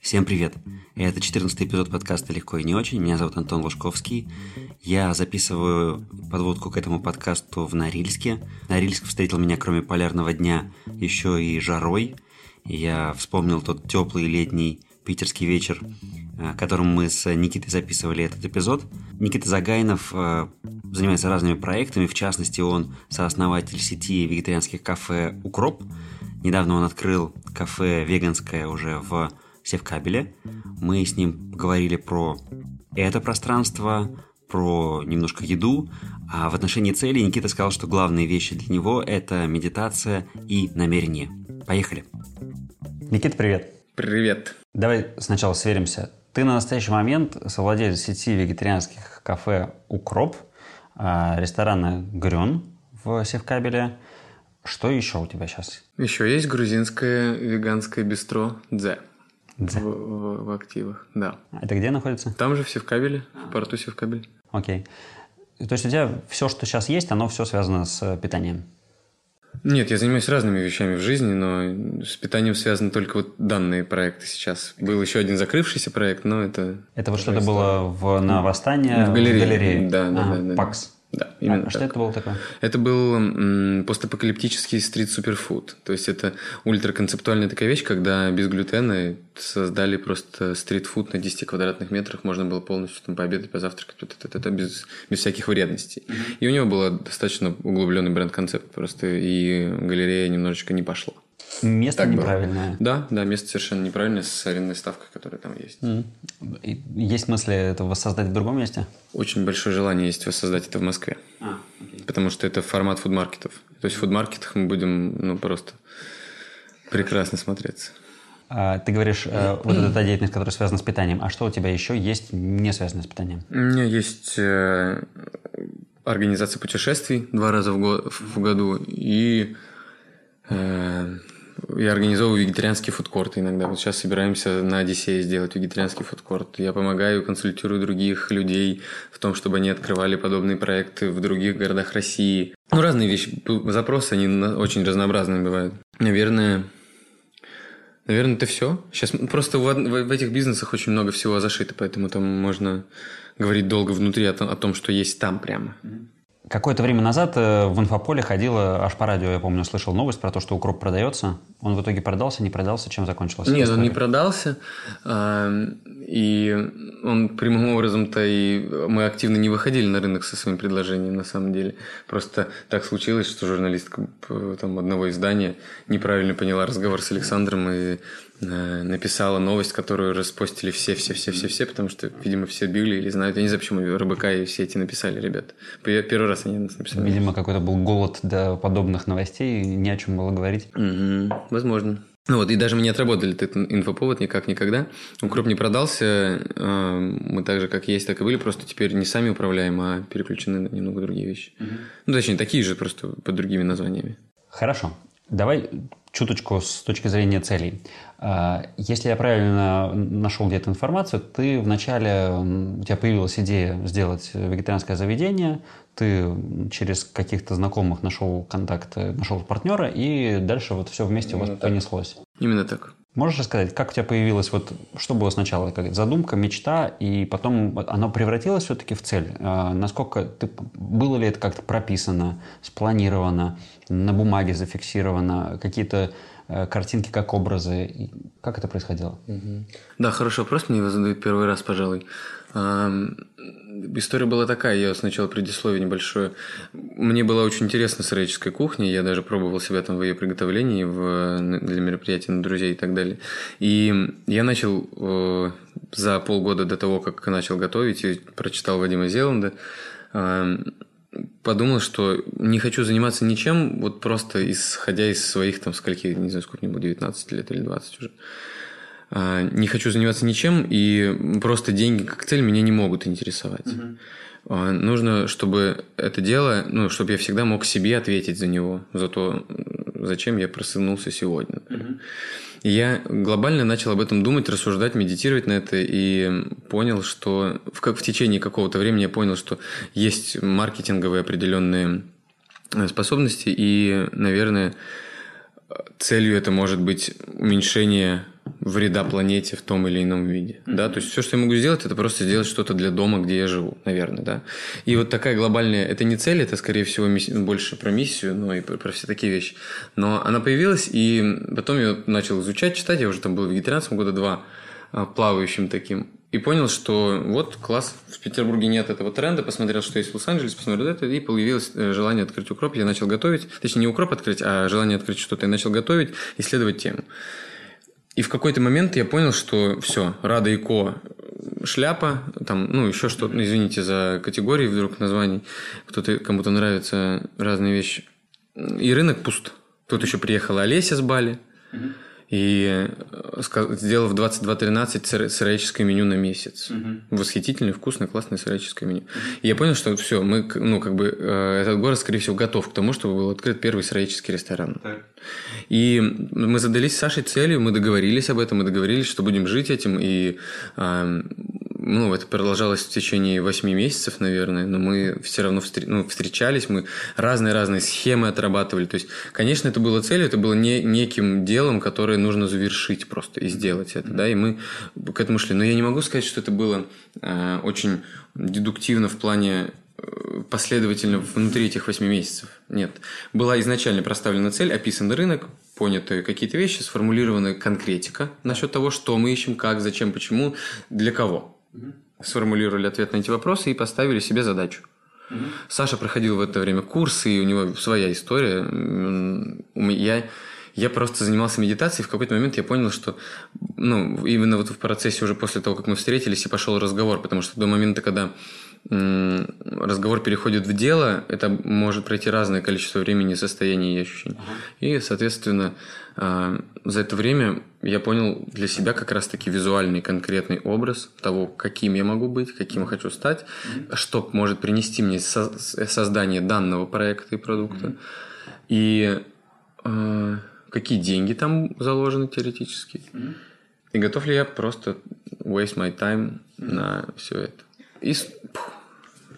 Всем привет! Это 14 эпизод подкаста «Легко и не очень». Меня зовут Антон Лужковский. Я записываю подводку к этому подкасту в Норильске. Норильск встретил меня, кроме полярного дня, еще и жарой. Я вспомнил тот теплый летний питерский вечер, э, которым мы с Никитой записывали этот эпизод. Никита Загайнов э, занимается разными проектами, в частности, он сооснователь сети вегетарианских кафе «Укроп». Недавно он открыл кафе веганское уже в Севкабеле. Мы с ним говорили про это пространство, про немножко еду, а в отношении цели Никита сказал, что главные вещи для него – это медитация и намерение. Поехали! Никита, привет! Привет! Давай сначала сверимся. Ты на настоящий момент совладелец сети вегетарианских кафе «Укроп», а, ресторана «Грюн» в Севкабеле. Что еще у тебя сейчас? Еще есть грузинское веганское бистро «Дзе». Дзе. В, в, в активах, да. Это где находится? Там же в Севкабеле, в порту Севкабель. Окей. То есть у тебя все, что сейчас есть, оно все связано с питанием? Нет, я занимаюсь разными вещами в жизни, но с питанием связаны только вот данные проекты сейчас. Был еще один закрывшийся проект, но это... Это вот что-то было в, на Восстание в галерее. В галерее. Да, да, а, да, да. ПАКС. Да, именно а, так. что это было такое? Это был м, постапокалиптический стрит-суперфуд. То есть это ультраконцептуальная такая вещь, когда без глютена создали просто стрит-фуд на 10 квадратных метрах. Можно было полностью там пообедать, позавтракать. Это, это без, без всяких вредностей. Mm-hmm. И у него был достаточно углубленный бренд-концепт просто. И галерея немножечко не пошла. Место Так было. неправильное. Да, да, место совершенно неправильное с арендной ставкой, которая там есть. И Есть мысли это воссоздать в другом месте? Очень большое желание есть воссоздать это в Москве. А, Потому что это формат фудмаркетов. То есть в фудмаркетах мы будем, ну, просто прекрасно смотреться. А, ты говоришь, э, вот эта та деятельность, которая связана с питанием. А что у тебя еще есть не связанное с питанием? У меня есть э, организация путешествий два раза в, го- в году и э, я организовываю вегетарианские фудкорты иногда. Вот сейчас собираемся на Одиссее сделать вегетарианский фудкорт. Я помогаю, консультирую других людей в том, чтобы они открывали подобные проекты в других городах России. Ну, разные вещи. Запросы, они очень разнообразные бывают. Наверное, Наверное, это все. Сейчас просто в, в- этих бизнесах очень много всего зашито, поэтому там можно говорить долго внутри о о том, что есть там прямо. Какое-то время назад э, в инфополе ходила, аж по радио, я помню, слышал новость про то, что укроп продается. Он в итоге продался, не продался, чем закончилась? Нет, он не продался, а, и он прямым образом-то и мы активно не выходили на рынок со своим предложением на самом деле. Просто так случилось, что журналистка там, одного издания неправильно поняла разговор с Александром и написала новость, которую распостили все, все, все, все, все, потому что, видимо, все били или знают. Я не знаю, почему РБК и все эти написали, ребята. П- Первый раз они нас написали. Видимо, какой-то был голод до подобных новостей, не о чем было говорить. Мгм, возможно. Ну вот, и даже мы не отработали этот инфоповод никак никогда. Укроп не продался, э, мы так же, как есть, так и были, просто теперь не сами управляем, а переключены на немного другие вещи. Ну, точнее, такие же, просто под другими названиями. Хорошо. Давай чуточку с точки зрения целей. А, Если я правильно нашел где-то информацию, ты вначале, у тебя появилась идея сделать вегетарианское заведение, ты через каких-то знакомых нашел контакты, нашел партнера, и дальше вот все вместе у вас Именно так. понеслось. Именно так. Можешь рассказать, как у тебя появилась, вот что было сначала, как задумка, мечта, и потом оно превратилось все-таки в цель? А, насколько ты, было ли это как-то прописано, спланировано, на бумаге зафиксировано, какие-то э, картинки как образы? И Как это происходило? Да, хороший вопрос, мне его задают первый раз, пожалуй. История была такая, я сначала предисловие небольшое. Мне была очень интересна сыроедческая кухня, я даже пробовал себя там в ее приготовлении в, для мероприятий на друзей и так далее. И я начал э, за полгода до того, как начал готовить, и прочитал Вадима Зеланда, подумал, что не хочу заниматься ничем, вот просто исходя из своих там скольки, не знаю, сколько мне было, 19 лет или 20 уже. А, Не хочу заниматься ничем, и просто деньги как цель меня не могут интересовать. А, Нужно, чтобы это дело, ну, чтобы я всегда мог себе ответить за него, за то, зачем я проснулся сегодня. например. И я глобально начал об этом думать, рассуждать, медитировать на это и понял, что в, как в течение какого-то времени я понял, что есть маркетинговые определенные э, способности, и, наверное, целью это может быть уменьшение вреда планете в том или ином виде. Mm-hmm. Да? То есть все, что я могу сделать, это просто сделать что-то для дома, где я живу, наверное. Да? И вот такая глобальная, это не цель, это скорее всего больше про миссию, но и про, про все такие вещи. Но она появилась, и потом я начал изучать, читать, я уже там был вегетарианцем года два, а, плавающим таким. И понял, что вот класс, в Петербурге нет этого тренда, посмотрел, что есть в Лос-Анджелесе, посмотрел это, и появилось э, желание открыть укроп. Я начал готовить, точнее не укроп открыть, а желание открыть что-то. Я начал готовить, исследовать тему. И в какой-то момент я понял, что все, Рада и Ко шляпа, там, ну, еще что-то, извините за категории вдруг названий, кто-то, кому-то нравятся разные вещи. И рынок пуст. Тут еще приехала Олеся с Бали. Mm-hmm и э, сделав 22-13 сыроическое меню на месяц. Угу. Восхитительное, вкусное, классное сыроическое меню. Угу. И я понял, что все, мы, ну, как бы, э, этот город, скорее всего, готов к тому, чтобы был открыт первый сыроический ресторан. Так. И мы задались с Сашей целью, мы договорились об этом, мы договорились, что будем жить этим, и э, ну, это продолжалось в течение 8 месяцев, наверное, но мы все равно встр... ну, встречались, мы разные-разные схемы отрабатывали. То есть, конечно, это было целью, это было не неким делом, которое нужно завершить просто и сделать это, да, и мы к этому шли. Но я не могу сказать, что это было э, очень дедуктивно в плане э, последовательно внутри этих 8 месяцев. Нет. Была изначально проставлена цель, описан рынок, поняты какие-то вещи, сформулирована конкретика насчет того, что мы ищем, как, зачем, почему, для кого. Сформулировали ответ на эти вопросы и поставили себе задачу. Угу. Саша проходил в это время курсы, и у него своя история. Я, я просто занимался медитацией, и в какой-то момент я понял, что ну, именно вот в процессе уже после того, как мы встретились, и пошел разговор, потому что до момента, когда разговор переходит в дело, это может пройти разное количество времени, состояний и ощущений. Uh-huh. И, соответственно, за это время я понял для себя как раз-таки визуальный конкретный образ того, каким я могу быть, каким я хочу стать, uh-huh. что может принести мне со- создание данного проекта и продукта, uh-huh. и э, какие деньги там заложены теоретически, uh-huh. и готов ли я просто waste my time uh-huh. на все это. И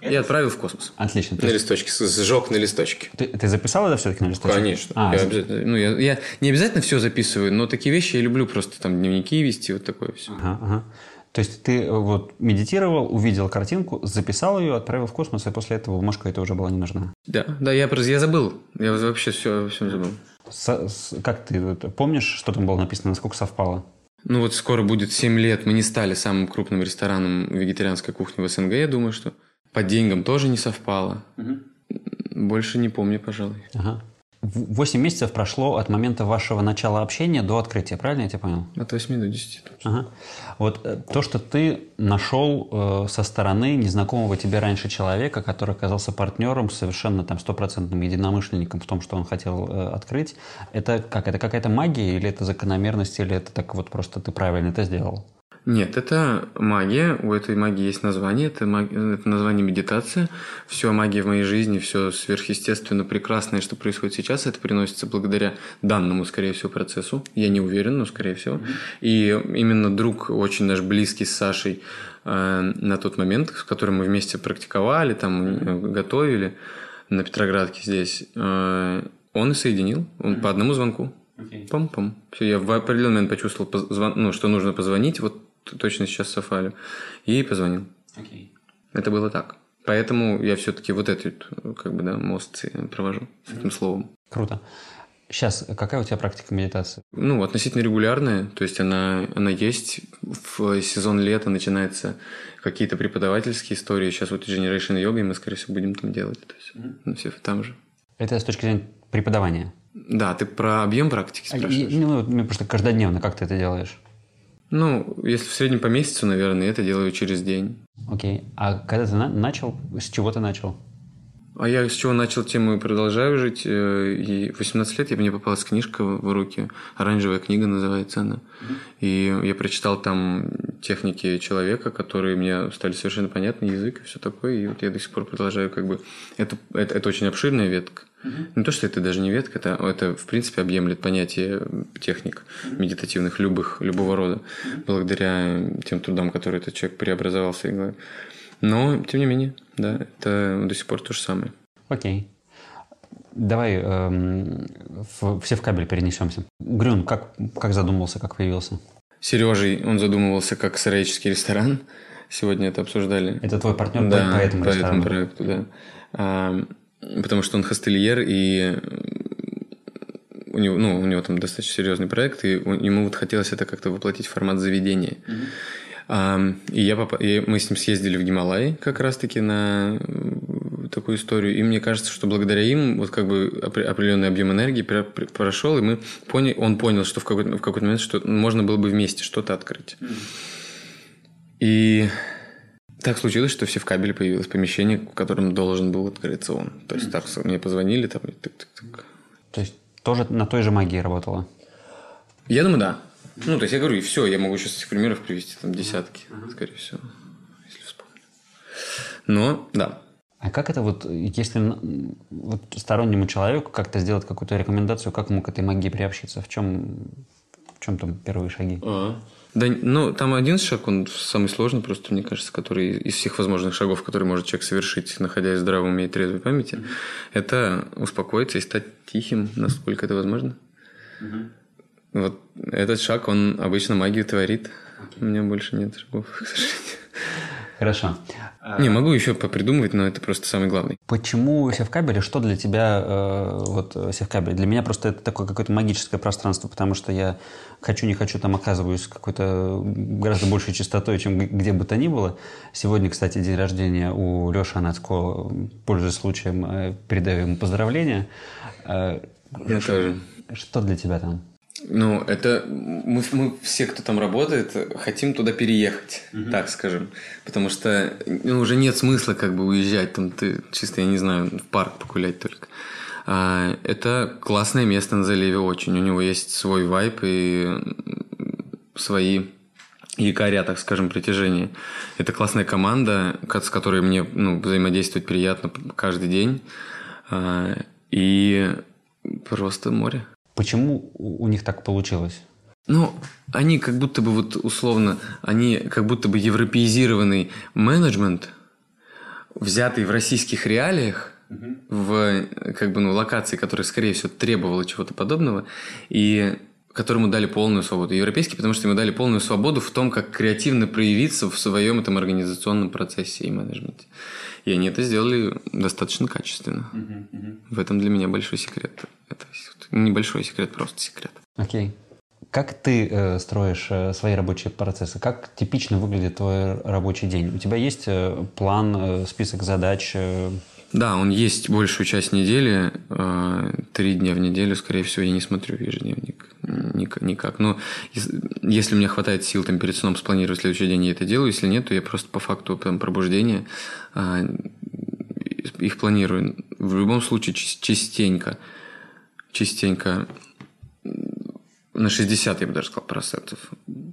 и отправил в космос. Отлично. На листочке, сжег на листочке. Ты, ты записал это все-таки на листочке? Конечно. А, я, обязательно, ну, я, я не обязательно все записываю, но такие вещи я люблю просто там дневники вести, вот такое все. Ага, ага. То есть ты э, вот медитировал, увидел картинку, записал ее, отправил в космос, и после этого бумажка это уже была не нужна. Да, да, я просто я забыл. Я вообще все, все забыл. С, с, как ты помнишь, что там было написано, насколько совпало? Ну вот скоро будет 7 лет, мы не стали самым крупным рестораном вегетарианской кухни в СНГ, я думаю, что по деньгам тоже не совпало. Угу. Больше не помню, пожалуй. Ага. Восемь месяцев прошло от момента вашего начала общения до открытия, правильно я тебя понял? От 8 до 10. Ага. Вот э, то, что ты нашел э, со стороны незнакомого тебе раньше человека, который оказался партнером, совершенно там стопроцентным единомышленником в том, что он хотел э, открыть, это как? Это какая-то магия или это закономерность, или это так вот просто ты правильно это сделал? Нет, это магия. У этой магии есть название. Это, магия, это название медитация. Все магия в моей жизни, все сверхъестественно прекрасное, что происходит сейчас, это приносится благодаря данному, скорее всего, процессу. Я не уверен, но скорее всего. И именно друг очень наш близкий с Сашей э, на тот момент, с которым мы вместе практиковали, там э, готовили на Петроградке здесь, э, он и соединил. Он по одному звонку. Okay. Пам-пам. Все, я в определенный момент почувствовал, ну, что нужно позвонить. Вот точно сейчас Сафалю. И позвонил. Okay. Это было так. Поэтому я все-таки вот этот как бы, да, мост провожу с этим словом. Круто. Сейчас, какая у тебя практика медитации? Ну, относительно регулярная. То есть она, она есть. В сезон лета начинаются какие-то преподавательские истории. Сейчас вот Generation Yoga, и мы, скорее всего, будем там делать. То есть, mm-hmm. ну, все там же. Это с точки зрения преподавания? Да, ты про объем практики а, спрашиваешь? Ну, просто каждодневно как ты это делаешь? Ну, если в среднем по месяцу, наверное, это делаю через день. Окей. А когда ты на- начал, с чего ты начал? А я с чего начал, тем и продолжаю жить. Э, и 18 лет я мне попалась книжка в руки. Оранжевая книга называется она. И я прочитал там техники человека, которые мне стали совершенно понятны, язык и все такое. И вот я до сих пор продолжаю как бы... Это, это, это очень обширная ветка. Угу. Не то, что это даже не ветка, это, это в принципе объемлет понятие техник медитативных любых, любого рода, благодаря тем трудам, которые этот человек преобразовал в своей голове. Но, тем не менее, да, это до сих пор то же самое. Окей. Давай эм, в, все в кабель перенесемся. Грюн, как, как задумался, как появился? Сережей он задумывался как сыроедческий ресторан. Сегодня это обсуждали. Это твой партнер да, по этому по ресторану? этому проекту, да. Потому что он хостельер, и у него, ну, у него там достаточно серьезный проект, и ему вот хотелось это как-то воплотить в формат заведения. А, и я попа- и мы с ним съездили в Гималай как раз-таки на э, такую историю. И мне кажется, что благодаря им вот как бы опре- определенный объем энергии пр- пр- прошел, и мы поняли, он понял, что в какой-то, в какой-то момент что можно было бы вместе что-то открыть. И так случилось, что в Севкабеле появилось помещение, в котором должен был открыться он. То есть так мне позвонили, там, и тык-тык-тык. То есть тоже на той же магии работала? Я думаю, да. Ну, то есть я говорю, и все, я могу сейчас этих примеров привести там десятки, скорее всего, если вспомню. Но, да. А как это вот, если вот стороннему человеку как-то сделать какую-то рекомендацию, как ему к этой магии приобщиться? В чем, в чем там первые шаги? Да, ну, там один шаг, он самый сложный, просто, мне кажется, который из всех возможных шагов, которые может человек совершить, находясь в здравом уме и трезвой памяти, это успокоиться и стать тихим, насколько это возможно. Вот этот шаг, он обычно магию творит. У меня больше нет шагов, к сожалению. Хорошо. Не, могу еще попридумывать, но это просто самый главный. Почему Севкабель и что для тебя э, вот э, Севкабель? Для меня просто это такое какое-то магическое пространство, потому что я хочу, не хочу, там оказываюсь какой-то гораздо большей частотой, чем где бы то ни было. Сегодня, кстати, день рождения у Леши Анацко. Пользуясь случаем, э, передаю ему поздравления. Э, Я тоже. Что для тебя там? Ну, это мы, мы все, кто там работает, хотим туда переехать, так скажем. Потому что ну, уже нет смысла как бы уезжать, там ты чисто, я не знаю, в парк погулять только. А, это классное место на заливе очень. У него есть свой вайп и свои якоря, так скажем, притяжения. Это классная команда, ко- с которой мне ну, взаимодействовать приятно каждый день. А, и просто море. Почему у них так получилось? Ну, они как будто бы вот условно, они как будто бы европеизированный менеджмент, взятый в российских реалиях, в как бы ну локации, которая скорее всего требовала чего-то подобного, и которому дали полную свободу. Европейский, потому что ему дали полную свободу в том, как креативно проявиться в своем этом организационном процессе и менеджменте. И они это сделали достаточно качественно. В этом для меня большой секрет. Это небольшой секрет, просто секрет. Окей. Как ты э, строишь э, свои рабочие процессы? Как типично выглядит твой рабочий день? У тебя есть э, план, э, список задач? э, Да, он есть большую часть недели. э, Три дня в неделю, скорее всего, я не смотрю ежедневник. ник- Никак. Но ес- если меня хватает сил там перед сном спланировать следующий день, я это делаю. Если нет, то я просто по факту там, пробуждения а, их планирую. В любом случае, частенько, частенько на 60, я бы даже сказал, процентов.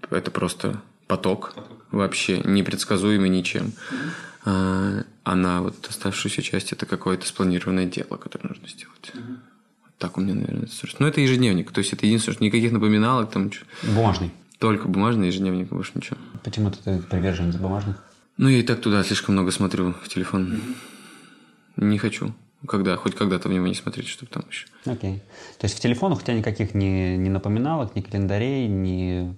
Это просто поток, вообще непредсказуемый ничем. А, а на вот оставшуюся часть это какое-то спланированное дело, которое нужно сделать. Так у меня, наверное, это. Но это ежедневник. То есть это единственное, что никаких напоминалок, там Бумажный. только бумажный ежедневник, больше ничего. Почему ты приверженец бумажных? Ну, я и так туда слишком много смотрю в телефон. Не хочу. Когда, хоть когда-то в него не смотреть, чтобы там еще. Окей. То есть в телефонах у тебя никаких ни, ни напоминалок, ни календарей, ни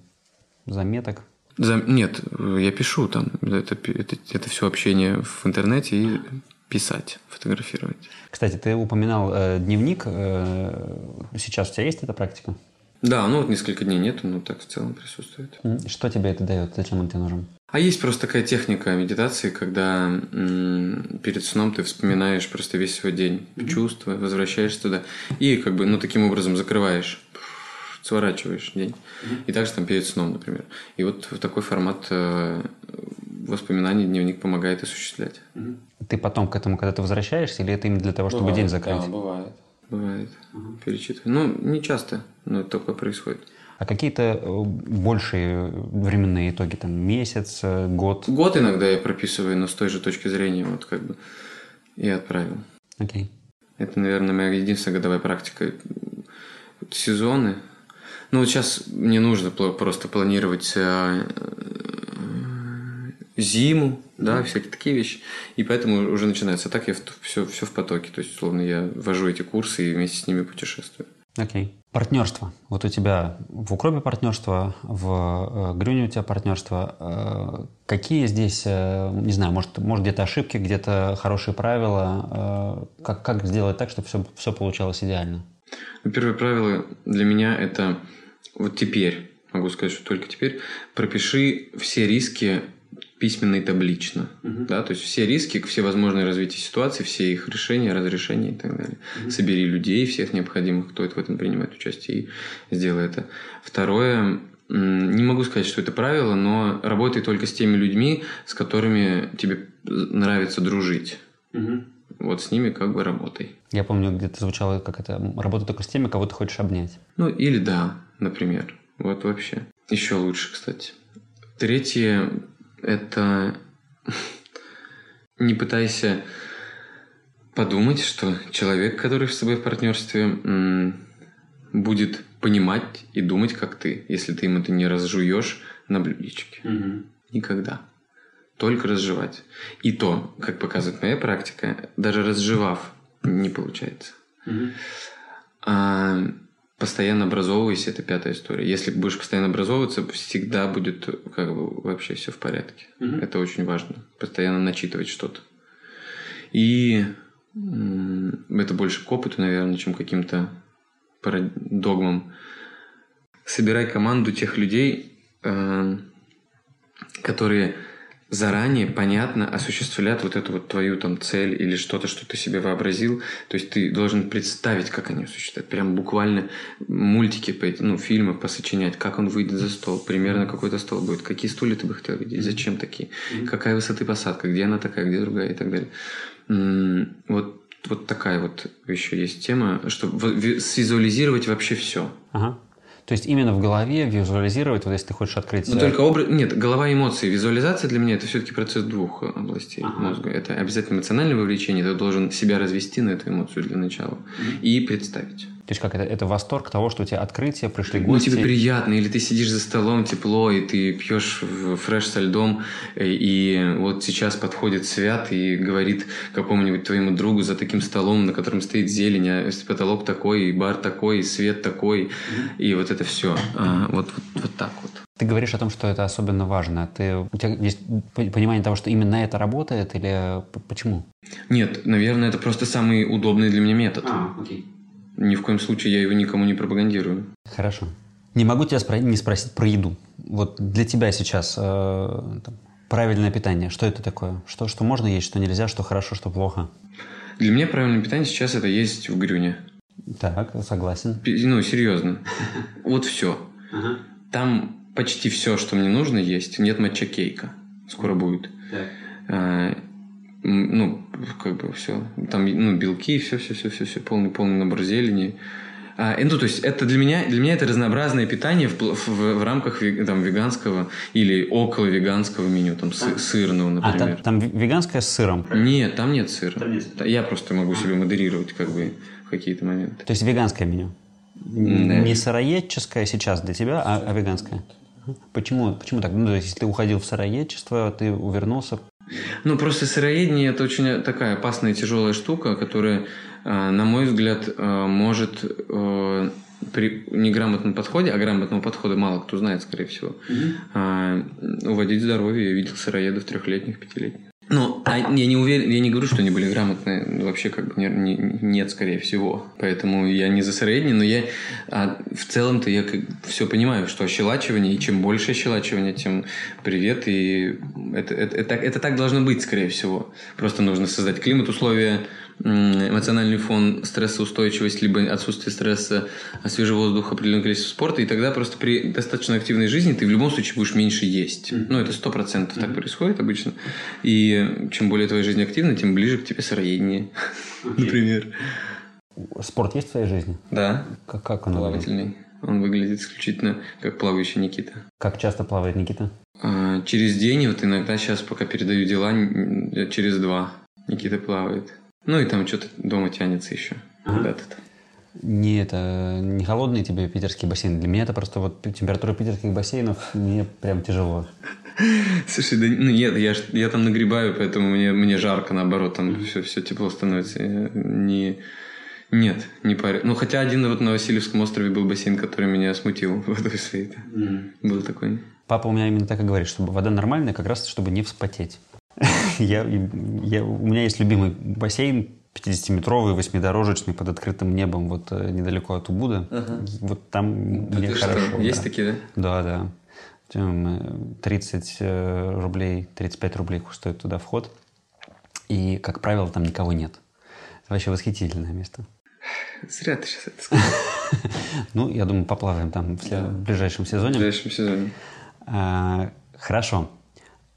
заметок? За- Нет, я пишу там. Это, это, это все общение в интернете и писать, фотографировать. Кстати, ты упоминал э, дневник. э, сейчас у тебя есть эта практика? Да, ну вот несколько дней нету, но так в целом присутствует. Что тебе это дает? Зачем он тебе нужен? А есть просто такая техника медитации, когда м, перед сном ты вспоминаешь просто весь свой день, чувства, возвращаешься туда и как бы, ну, таким образом закрываешь, сворачиваешь день. И также там перед сном, например. И вот в такой формат э, воспоминаний дневник помогает осуществлять. Ты потом к этому когда-то возвращаешься, или это именно для того, чтобы день закрыть? бывает. Бывает. Перечитываю. Ну, не часто, но это такое происходит. А какие-то э, большие временные итоги, там месяц, э, год? Год иногда я прописываю, но с той же точки зрения, вот как бы, и отправил. Окей. Это, наверное, моя единственная годовая практика. Сезоны. Ну, вот сейчас мне нужно просто планировать э, зиму, да, всякие такие вещи. И поэтому уже начинается. А так я все, все в потоке. То есть, условно, я вожу эти курсы и вместе с ними путешествую. Окей. Партнерство. Вот у тебя в укропе партнерство, в э, грюне у тебя партнерство. Э, какие здесь, э, не знаю, может, может где-то ошибки, где-то хорошие правила? Как, как сделать так, чтобы все, все получалось идеально? Ну, первое правило для меня это вот теперь, могу сказать, что только теперь, пропиши все риски письменно и таблично. Uh-huh. Да, то есть все риски, все возможные развития ситуации, все их решения, разрешения и так далее. Uh-huh. Собери людей, всех необходимых, кто в этом принимает участие, и сделай это. Второе, не могу сказать, что это правило, но работай только с теми людьми, с которыми тебе нравится дружить. Uh-huh. Вот с ними как бы работай. Я помню, где-то звучало, как это работай только с теми, кого ты хочешь обнять. Ну, или да, например. Вот вообще. Еще лучше, кстати. Третье, это не пытайся подумать, что человек, который с тобой в партнерстве, будет понимать и думать, как ты, если ты им это не разжуешь на блюдечке. Угу. Никогда. Только разжевать. И то, как показывает моя практика, даже разжевав, не получается. Угу. А, постоянно образовывайся, это пятая история. Если будешь постоянно образовываться, всегда будет как бы вообще все в порядке. Угу. Это очень важно. Постоянно начитывать что-то. И это больше к опыту, наверное, чем каким-то догмам. Собирай команду тех людей, э, которые заранее понятно осуществлят вот эту вот твою там цель или что-то, что ты себе вообразил. То есть ты должен представить, как они осуществляют. Прям буквально мультики, ну, фильмы посочинять, как он выйдет за стол, примерно какой-то стол будет, какие стулья ты бы хотел видеть, зачем такие, какая высоты посадка, где она такая, где другая и так далее. Вот вот такая вот еще есть тема, чтобы свизуализировать вообще все. Ага. То есть именно в голове визуализировать, вот если ты хочешь открыть... Но только образ... Нет, голова эмоции. Визуализация для меня это все-таки процесс двух областей ага. мозга. Это обязательно эмоциональное вовлечение. Ты должен себя развести на эту эмоцию для начала mm и представить. То есть как это? Это восторг того, что у тебя открытие, пришли гости. Ну, тебе приятно, или ты сидишь за столом, тепло, и ты пьешь фреш со льдом, э, и вот сейчас подходит Свят и говорит какому-нибудь твоему другу за таким столом, на котором стоит зелень, а потолок такой, и бар такой, и свет такой, и вот это все. А, вот, вот, вот так вот. Ты говоришь о том, что это особенно важно. Ты, у тебя есть понимание того, что именно это работает, или почему? Нет, наверное, это просто самый удобный для меня метод. А, окей. Ни в коем случае я его никому не пропагандирую. Хорошо. Не могу тебя спро- не спросить про еду. Вот для тебя сейчас э, там, правильное питание, что это такое? Что, что можно есть, что нельзя, что хорошо, что плохо? Для меня правильное питание сейчас это есть в грюне. Так, согласен. Ну, серьезно. Вот все. Там почти все, что мне нужно, есть. Нет матча кейка. Скоро будет. А, ну, как бы все. Там, ну, белки, все, все, все, все, все, полный, полный набор зелени. А, ну, то есть это для меня, для меня это разнообразное питание в, в, в рамках там, веганского или около веганского меню, там а. сырного, например. А там, там веганское с сыром? Нет, там нет сыра. Там нет. Я просто могу себе модерировать как бы какие-то моменты. То есть веганское меню? Да. Не сыроедческое сейчас для тебя, а, а веганское? Почему, почему так? Ну, то есть, если ты уходил в сыроедчество, ты увернулся ну, просто сыроедение – это очень такая опасная и тяжелая штука, которая, э, на мой взгляд, э, может э, при неграмотном подходе, а грамотного подхода мало кто знает, скорее всего, угу. уводить здоровье. Я видел сыроедов трехлетних, пятилетних. Ну, а я не уверен, я не говорю, что они были грамотные, вообще как бы не, не, нет, скорее всего. Поэтому я не за средний, но я а в целом-то я как, все понимаю, что ощелачивание, и чем больше ощелачивания, тем привет, и это, это, это, это так должно быть, скорее всего. Просто нужно создать климат, условия, эмоциональный фон, стрессоустойчивость, либо отсутствие стресса, свежий воздух, определенное количество спорта, и тогда просто при достаточно активной жизни ты в любом случае будешь меньше есть. Mm-hmm. Ну, это сто процентов так происходит обычно. И чем более твоя жизнь активна, тем ближе к тебе сыроедение, okay. например. Спорт есть в твоей жизни? Да. Как, как он Плавательный. Он выглядит исключительно как плавающий Никита. Как часто плавает Никита? А, через день, вот иногда сейчас, пока передаю дела, через два Никита плавает. Ну и там что-то дома тянется еще. Ага. Куда-то. Не это не холодный тебе питерский бассейн. Для меня это просто вот температура питерских бассейнов мне прям тяжело. Слушай, да ну нет, я, я там нагребаю, поэтому мне, мне жарко, наоборот, там mm-hmm. все, все тепло становится. Я не, Нет, не парю. Ну, хотя один вот на Васильевском острове был бассейн, который меня смутил водой своей. Mm. Был такой. Папа у меня именно так и говорит, чтобы вода нормальная, как раз чтобы не вспотеть. Я, я, у меня есть любимый бассейн 50-метровый, восьмидорожечный, под открытым небом, вот э, недалеко от Убуда. Ага. Вот там да мне хорошо. Что? Есть такие, да? Да, да. 30 э, рублей, 35 рублей стоит туда вход. И, как правило, там никого нет. Это вообще восхитительное место. Зря ты сейчас это сказал. ну, я думаю, поплаваем там в ближайшем сезоне. В ближайшем сезоне. Хорошо.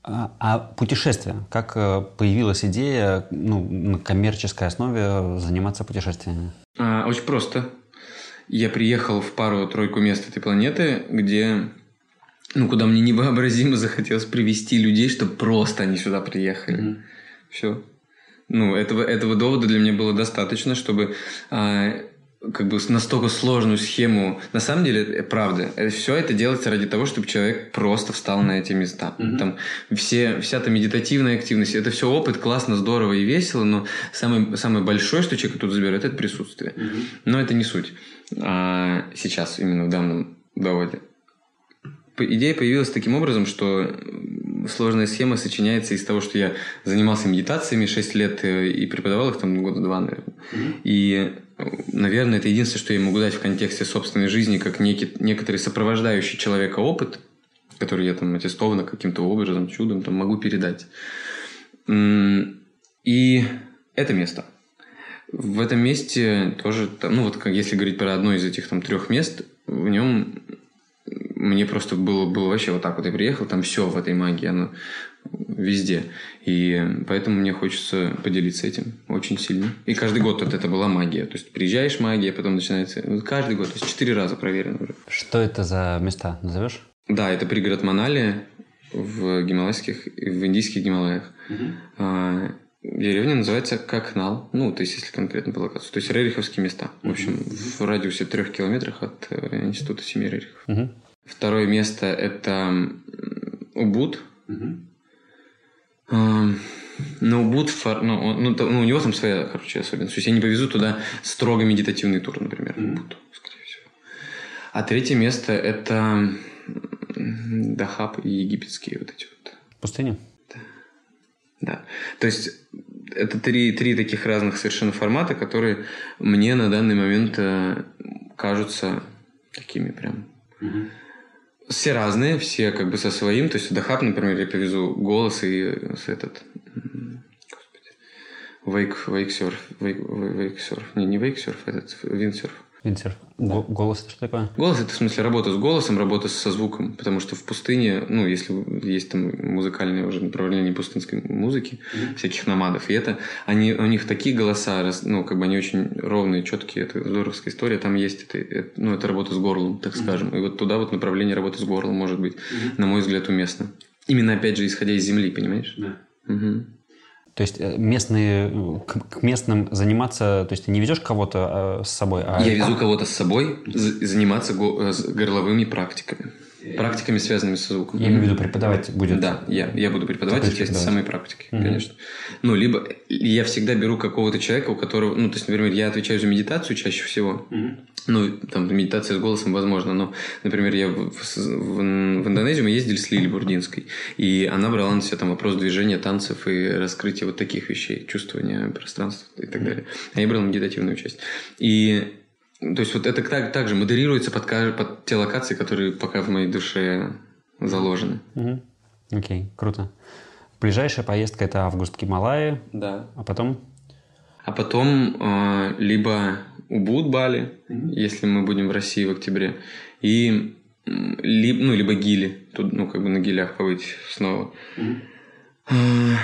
А, путешествия? Как э, появилась идея ну, на коммерческой основе заниматься путешествиями? А, очень просто. Я приехал в пару-тройку мест этой планеты, где ну, куда мне невообразимо захотелось привести людей, чтобы просто они сюда приехали. Mm-hmm. Все. Ну, этого, этого довода для меня было достаточно, чтобы а, как бы настолько сложную схему. На самом деле, э, правда, э, все это делается ради того, чтобы человек просто встал на эти места. Mm-hmm. Там все, вся эта медитативная активность, это все опыт, классно, здорово и весело, но самый, самый большой, что человек тут заберет, это присутствие. Mm-hmm. Но это не суть. А сейчас, именно в данном доводе. Идея появилась таким образом, что сложная схема сочиняется из того, что я занимался медитациями 6 лет э, и преподавал их там года два, наверное. Mm-hmm. И, наверное, это единственное, что я могу дать в контексте собственной жизни, как некий, некоторый сопровождающий человека опыт, который я там аттестованно каким-то образом, чудом там могу передать. И это место. В этом месте тоже, ну вот как если говорить про одно из этих там трех мест, в нем мне просто было, было вообще вот так вот. Я приехал, там все в этой магии, оно везде. И поэтому мне хочется поделиться этим очень сильно. И каждый год вот это была магия. То есть приезжаешь магия, потом начинается... каждый год, то есть четыре раза проверено уже. Что это за места? Назовешь? Да, это пригород Манали в гималайских, в индийских Гималаях. Угу. А, деревня называется Какнал. Ну, то есть, если конкретно по локации. То есть, рериховские места. В общем, в радиусе трех километрах от э, института семи рерихов. Угу. Второе место это Убуд. Угу. Но Убуд, ну, ну, ну, у него там своя, короче, особенность. То есть я не повезу туда строго медитативный тур, например, Убуд, скорее всего. А третье место это Дахаб и египетские вот эти вот. Пустыни? Да. Да. То есть это три, три таких разных совершенно формата, которые мне на данный момент э, кажутся такими прям угу все разные, все как бы со своим. То есть в Дахаб, например, я повезу голос и с этот... Вейк, вейксерф. Вейк, вейксерф. Не, не вейксерф, этот виндсерф. Виндсерф. Да. Голос это что такое? Голос это в смысле работа с голосом, работа со звуком. Потому что в пустыне, ну, если есть там музыкальное уже направление пустынской музыки, mm-hmm. всяких намадов, и это, они, у них такие голоса, ну, как бы они очень ровные, четкие, это здоровская история, там есть это, это ну, это работа с горлом, так mm-hmm. скажем. И вот туда вот направление работы с горлом может быть, mm-hmm. на мой взгляд, уместно. Именно, опять же, исходя из земли, понимаешь? Да. Угу. То есть э, местные, к местным заниматься, то есть ты не ведешь кого-то э, с собой, а... Я везу кого-то с собой заниматься э, горловыми практиками. Практиками, связанными со звуком. Я имею в виду, преподавать будет. Да, я, я буду преподавать эти самые практики, угу. конечно. Ну, либо я всегда беру какого-то человека, у которого, ну, то есть, например, я отвечаю за медитацию чаще всего. Угу. Ну, там, медитация с голосом возможно, но, например, я в, в, в, в Индонезию мы ездили с Лили Бурдинской, и она брала на себя там вопрос движения, танцев и раскрытия вот таких вещей, чувствования пространства и так далее. А я брал медитативную часть. И то есть вот это так, также модерируется под, под те локации, которые пока в моей душе заложены. Угу. Окей, круто. Ближайшая поездка это август Гималаи. Да. А потом? А потом э, либо Убуд Бали, mm если мы будем в России в октябре, и либо, ну, либо Гили, тут, ну, как бы на Гилях побыть снова. mm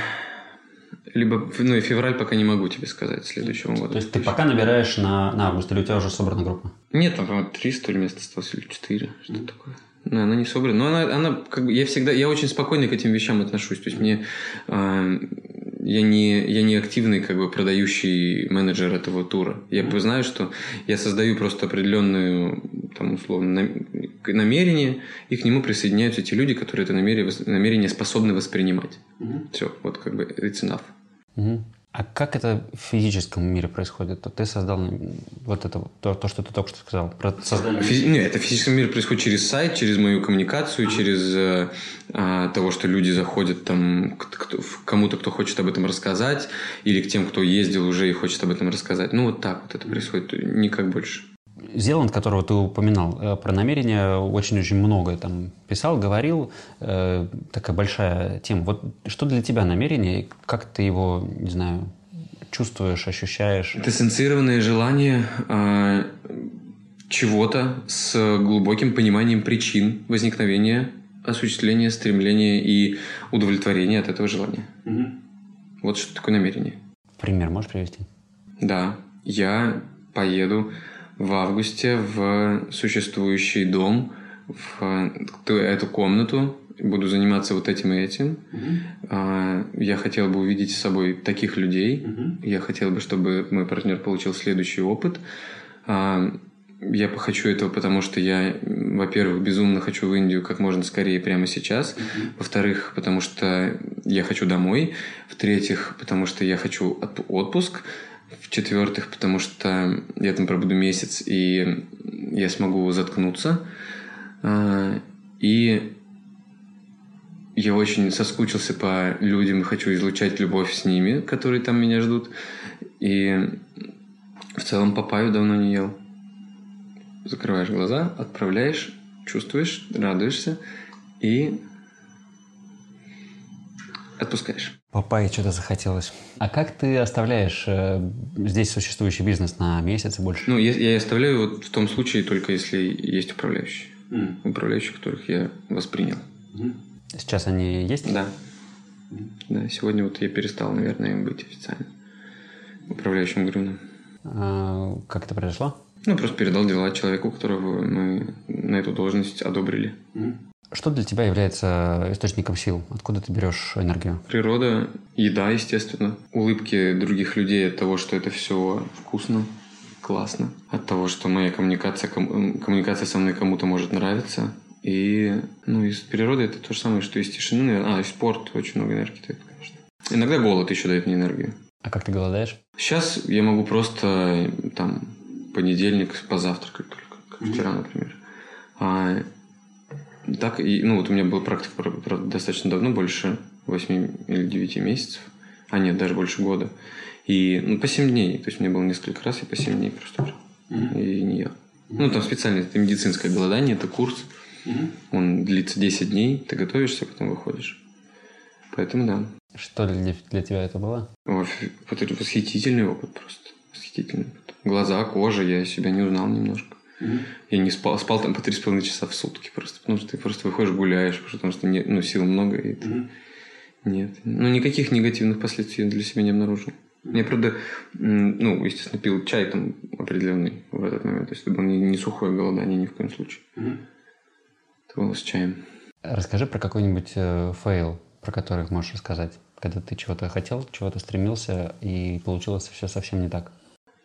Либо, ну, и февраль пока не могу тебе сказать следующего года. То есть ты пока набираешь на, на август, или у тебя уже собрана группа? Нет, там, по-моему, 300 ли мест осталось, или 4, что mm такое. Да, она не собрана. Но она, она как бы, я всегда, я очень спокойно к этим вещам отношусь. То есть мне, э, я не, я не активный как бы продающий менеджер этого тура. Я mm знаю, что я создаю просто определенную, там, условно, намерение, и к нему присоединяются те люди, которые это намерение, намерение способны воспринимать. Mm-hmm. Все, вот как бы it's enough. Mm-hmm. А как это в физическом мире происходит? Ты создал вот это, то, то что ты только что сказал. Про создание... Физи... Нет, это в физическом мире происходит через сайт, через мою коммуникацию, через э, а, того, что люди заходят там к, к кому-то, кто хочет об этом рассказать, или к тем, кто ездил уже и хочет об этом рассказать. Ну, вот так вот это происходит, никак больше. Зеланд, которого ты упоминал, э, про намерения очень-очень много там писал, говорил. Э, такая большая тема. Вот что для тебя намерение? Как ты его, не знаю, чувствуешь, ощущаешь? Это сенсированное желание э, чего-то с глубоким пониманием причин возникновения, осуществления, стремления и удовлетворения от этого желания. Угу. Вот что такое намерение. Пример можешь привести? Да. Я поеду в августе в существующий дом, в эту комнату, буду заниматься вот этим и этим. Uh-huh. Я хотел бы увидеть с собой таких людей. Uh-huh. Я хотел бы, чтобы мой партнер получил следующий опыт. А, я хочу этого, потому что я, во-первых, безумно хочу в Индию как можно скорее прямо сейчас. Uh-huh. Во-вторых, потому что я хочу домой. В-третьих, потому что я хочу отпуск. В-четвертых, потому что я там пробуду месяц, и я смогу заткнуться. А, и я очень соскучился по людям и хочу излучать любовь с ними, которые там меня ждут. И в целом папаю давно не ел. Закрываешь глаза, отправляешь, чувствуешь, радуешься и отпускаешь. Папайи что-то захотелось. А как ты оставляешь э, здесь существующий бизнес на месяц и больше? Ну, я, я оставляю вот в том случае только если есть управляющие. Mm. Управляющие, которых я воспринял. Mm. Сейчас они есть? Да. Mm. Да, сегодня вот я перестал, наверное, им быть официально управляющим Грюном. А, как это произошло? Ну, просто передал дела человеку, которого мы на эту должность одобрили. Mm. Что для тебя является источником сил? Откуда ты берешь энергию? Природа, еда, естественно, улыбки других людей от того, что это все вкусно, классно, от того, что моя коммуникация, коммуникация со мной кому-то может нравиться. И, ну, из природы это то же самое, что из тишины, наверное. А, и спорт очень много энергии дает, конечно. Иногда голод еще дает мне энергию. А как ты голодаешь? Сейчас я могу просто там понедельник позавтракать только, как вчера, например. А так, и, ну вот у меня была практика, правда, достаточно давно, больше 8 или 9 месяцев, а нет, даже больше года. И ну, по 7 дней, то есть мне было несколько раз, и по 7 дней просто брал. Mm-hmm. И не. Mm-hmm. Ну, там специально, это медицинское голодание, это курс. Mm-hmm. Он длится 10 дней, ты готовишься, потом выходишь. Поэтому да. Что для, для тебя это было? Восхитительный опыт просто. Восхитительный опыт. Глаза, кожа, я себя не узнал немножко. Я не спал, спал там по три с половиной часа в сутки просто, потому что ты просто выходишь, гуляешь, потому что не, ну, сил много, и ты... Нет. Ну, никаких негативных последствий я для себя не обнаружил. Я, правда, ну, естественно, пил чай там определенный в этот момент. То есть это было не, не сухое голодание ни в коем случае. Mm-hmm. Это было с чаем. Расскажи про какой-нибудь э, fail, про который можешь рассказать. Когда ты чего-то хотел, чего-то стремился, и получилось все совсем не так.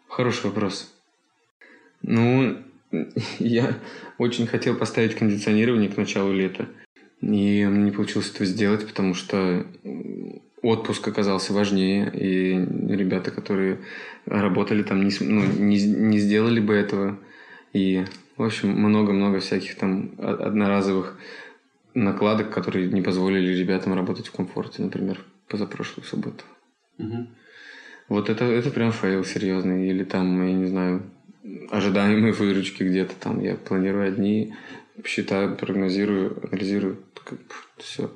Хороший вопрос. Ну, я очень хотел поставить кондиционирование к началу лета. И не получилось этого сделать, потому что отпуск оказался важнее, и ребята, которые работали там, не, ну, не, не сделали бы этого. И, в общем, много-много всяких там одноразовых накладок, которые не позволили ребятам работать в комфорте, например, позапрошлую субботу. Угу. Вот это, это прям fail серьезный. Или там, я не знаю, ожидаемые выручки где-то там. Я планирую одни, считаю, прогнозирую, анализирую, как, все.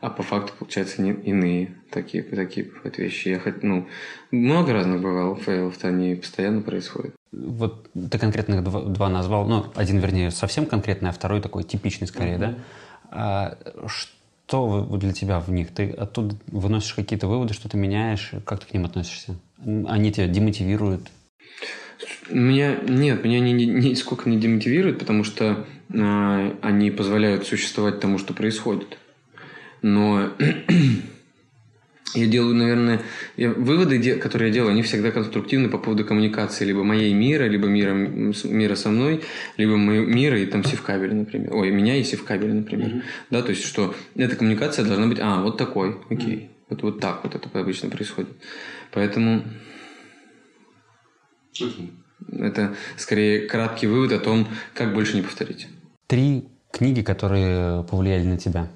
А по факту, получается, не, иные такие, такие бывают вещи. Я хоть, ну, много разных бывало фейлов, они постоянно происходят. Вот ты конкретных два, два назвал, ну, один, вернее, совсем конкретный, а второй такой типичный скорее, mm-hmm. да? А, что для тебя в них? Ты оттуда выносишь какие-то выводы, что ты меняешь? Как ты к ним относишься? Они тебя демотивируют? Меня нет, меня не, не, сколько не демотивирует, потому что э, они позволяют существовать тому, что происходит. Но я делаю, наверное, я, выводы, которые я делаю, они всегда конструктивны по поводу коммуникации либо моей мира, либо мира, мира со мной, либо моего мира и там севкабеля, например. Ой, меня и севкабеля, например. Mm-hmm. Да, то есть, что эта коммуникация должна быть, а, вот такой, окей. Вот, вот так вот это обычно происходит. Поэтому это скорее краткий вывод о том, как больше не повторить. Три книги, которые повлияли на тебя.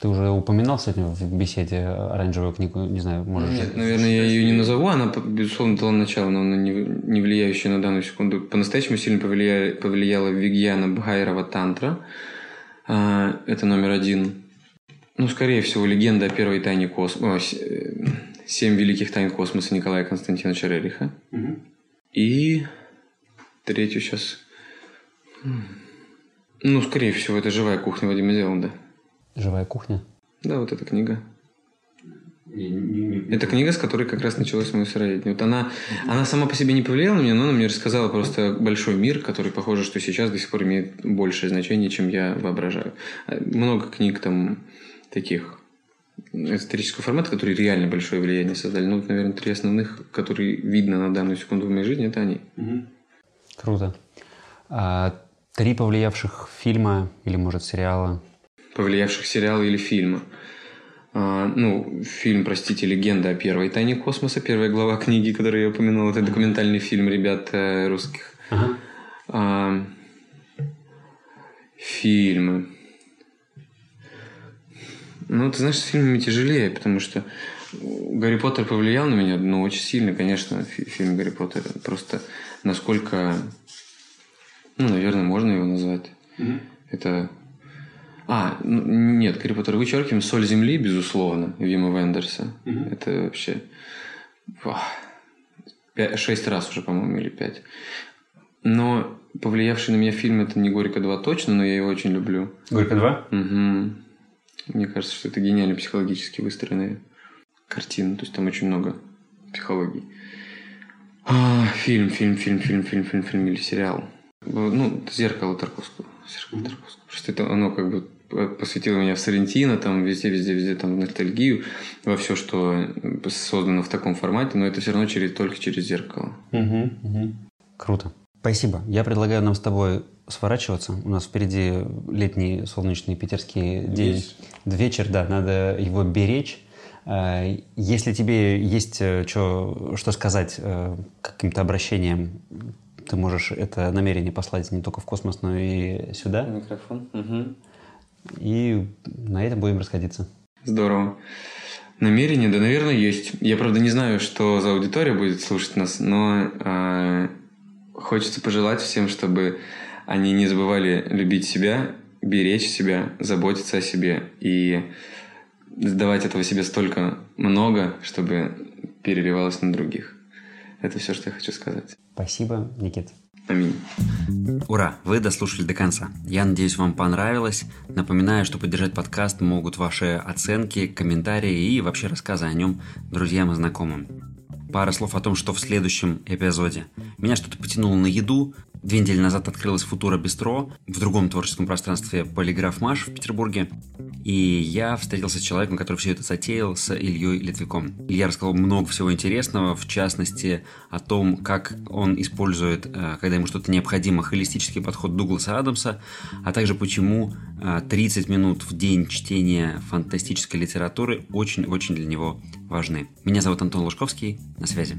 Ты уже упоминал сегодня в беседе оранжевую книгу, не знаю, можешь... Нет, наверное, я ее не назову, она, безусловно, дала начало, но она не, не влияющая на данную секунду. По-настоящему сильно повлияла, повлияла Вигьяна Бхайрова Тантра. А, это номер один. Ну, скорее всего, легенда о первой тайне космоса. Э, Семь великих тайн космоса Николая Константиновича Рериха. Угу. И третью сейчас... Ну, скорее всего, это «Живая кухня» Вадима Зеланда. «Живая кухня»? Да, вот эта книга. Это книга, с которой как раз началось мое сыроедение. Вот она, она сама по себе не повлияла на меня, но она мне рассказала просто большой мир, который, похоже, что сейчас до сих пор имеет большее значение, чем я воображаю. Много книг там таких эзотерического формата, которые реально большое влияние создали. Ну, вот, наверное, три основных, которые видно на данную секунду в моей жизни, это они. Круто. А, три повлиявших фильма или, может, сериала? Повлиявших сериала или фильма. А, ну, фильм, простите, «Легенда о первой тайне космоса», первая глава книги, которую я упомянул. Это документальный фильм ребят э, русских. Ага. А, фильмы. Ну, ты знаешь, с фильмами тяжелее, потому что Гарри Поттер повлиял на меня, ну, очень сильно, конечно, фильм Гарри Поттер. Просто насколько, ну, наверное, можно его назвать. Mm-hmm. Это... А, ну, нет, Гарри Поттер вычеркиваем. «Соль земли», безусловно, Вима Вендерса. Mm-hmm. Это вообще... Пять, шесть раз уже, по-моему, или пять. Но повлиявший на меня фильм это не «Горько 2» точно, но я его очень люблю. «Горько 2»? Угу. Мне кажется, что это гениально психологически выстроенная картина. То есть там очень много психологии. А, фильм, фильм, фильм, фильм, фильм, фильм, фильм или сериал. Ну, «Зеркало Тарковского». «Зеркало Тарковского». Просто это оно как бы посвятило меня в Сарентино, там везде, везде, везде, там в ностальгию, во все, что создано в таком формате, но это все равно через, только через зеркало. Угу, угу. Круто. Спасибо. Я предлагаю нам с тобой сворачиваться. У нас впереди летний солнечный питерский день. Вечер, да, надо его беречь. Э, если тебе есть э, что, что сказать э, каким-то обращением, ты можешь это намерение послать не только в космос, но и сюда. Микрофон. Угу. И на этом будем расходиться. Здорово. Намерение, да, наверное, есть. Я, правда, не знаю, что за аудитория будет слушать нас, но э, хочется пожелать всем, чтобы они не забывали любить себя, беречь себя, заботиться о себе и сдавать этого себе столько много, чтобы переливалось на других. Это все, что я хочу сказать. Спасибо, Никит. Аминь. Ура! Вы дослушали до конца. Я надеюсь, вам понравилось. Напоминаю, что поддержать подкаст могут ваши оценки, комментарии и вообще рассказы о нем друзьям и знакомым. Пара слов о том, что в следующем эпизоде. Меня что-то потянуло на еду, Две недели назад открылась Футура Бистро в другом творческом пространстве Полиграф Маш в Петербурге. И я встретился с человеком, который все это затеял, с Ильей Литвиком. Илья рассказал много всего интересного, в частности, о том, как он использует, э, когда ему что-то необходимо, холистический подход Дугласа Адамса, а также почему 30 э, минут в день чтения фантастической литературы очень-очень для него важны. Меня зовут Антон Лужковский. На связи.